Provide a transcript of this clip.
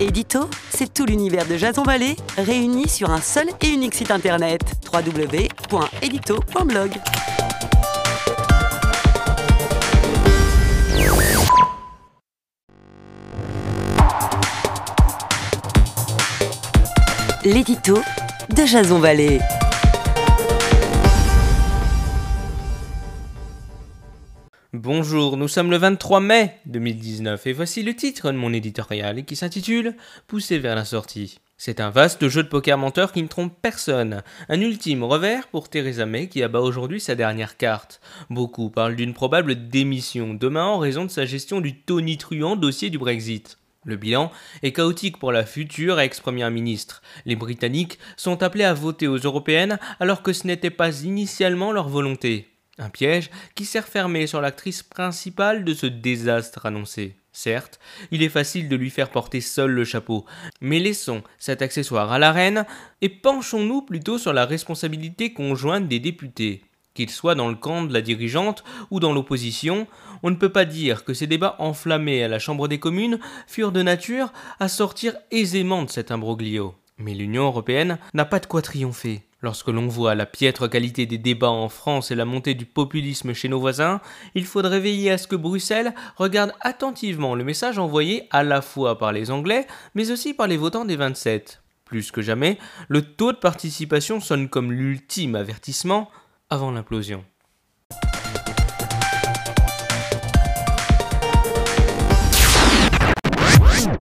Édito, c'est tout l'univers de Jason Vallée réuni sur un seul et unique site internet www.edito.blog. L'édito de Jason Vallée. Bonjour, nous sommes le 23 mai 2019 et voici le titre de mon éditorial qui s'intitule Poussé vers la sortie. C'est un vaste jeu de poker menteur qui ne trompe personne. Un ultime revers pour Theresa May qui abat aujourd'hui sa dernière carte. Beaucoup parlent d'une probable démission demain en raison de sa gestion du tonitruant dossier du Brexit. Le bilan est chaotique pour la future ex-première ministre. Les Britanniques sont appelés à voter aux européennes alors que ce n'était pas initialement leur volonté. Un piège qui sert fermé sur l'actrice principale de ce désastre annoncé. Certes, il est facile de lui faire porter seul le chapeau, mais laissons cet accessoire à la reine et penchons-nous plutôt sur la responsabilité conjointe des députés. Qu'ils soient dans le camp de la dirigeante ou dans l'opposition, on ne peut pas dire que ces débats enflammés à la Chambre des communes furent de nature à sortir aisément de cet imbroglio. Mais l'Union européenne n'a pas de quoi triompher. Lorsque l'on voit la piètre qualité des débats en France et la montée du populisme chez nos voisins, il faudrait veiller à ce que Bruxelles regarde attentivement le message envoyé à la fois par les Anglais, mais aussi par les votants des 27. Plus que jamais, le taux de participation sonne comme l'ultime avertissement avant l'implosion.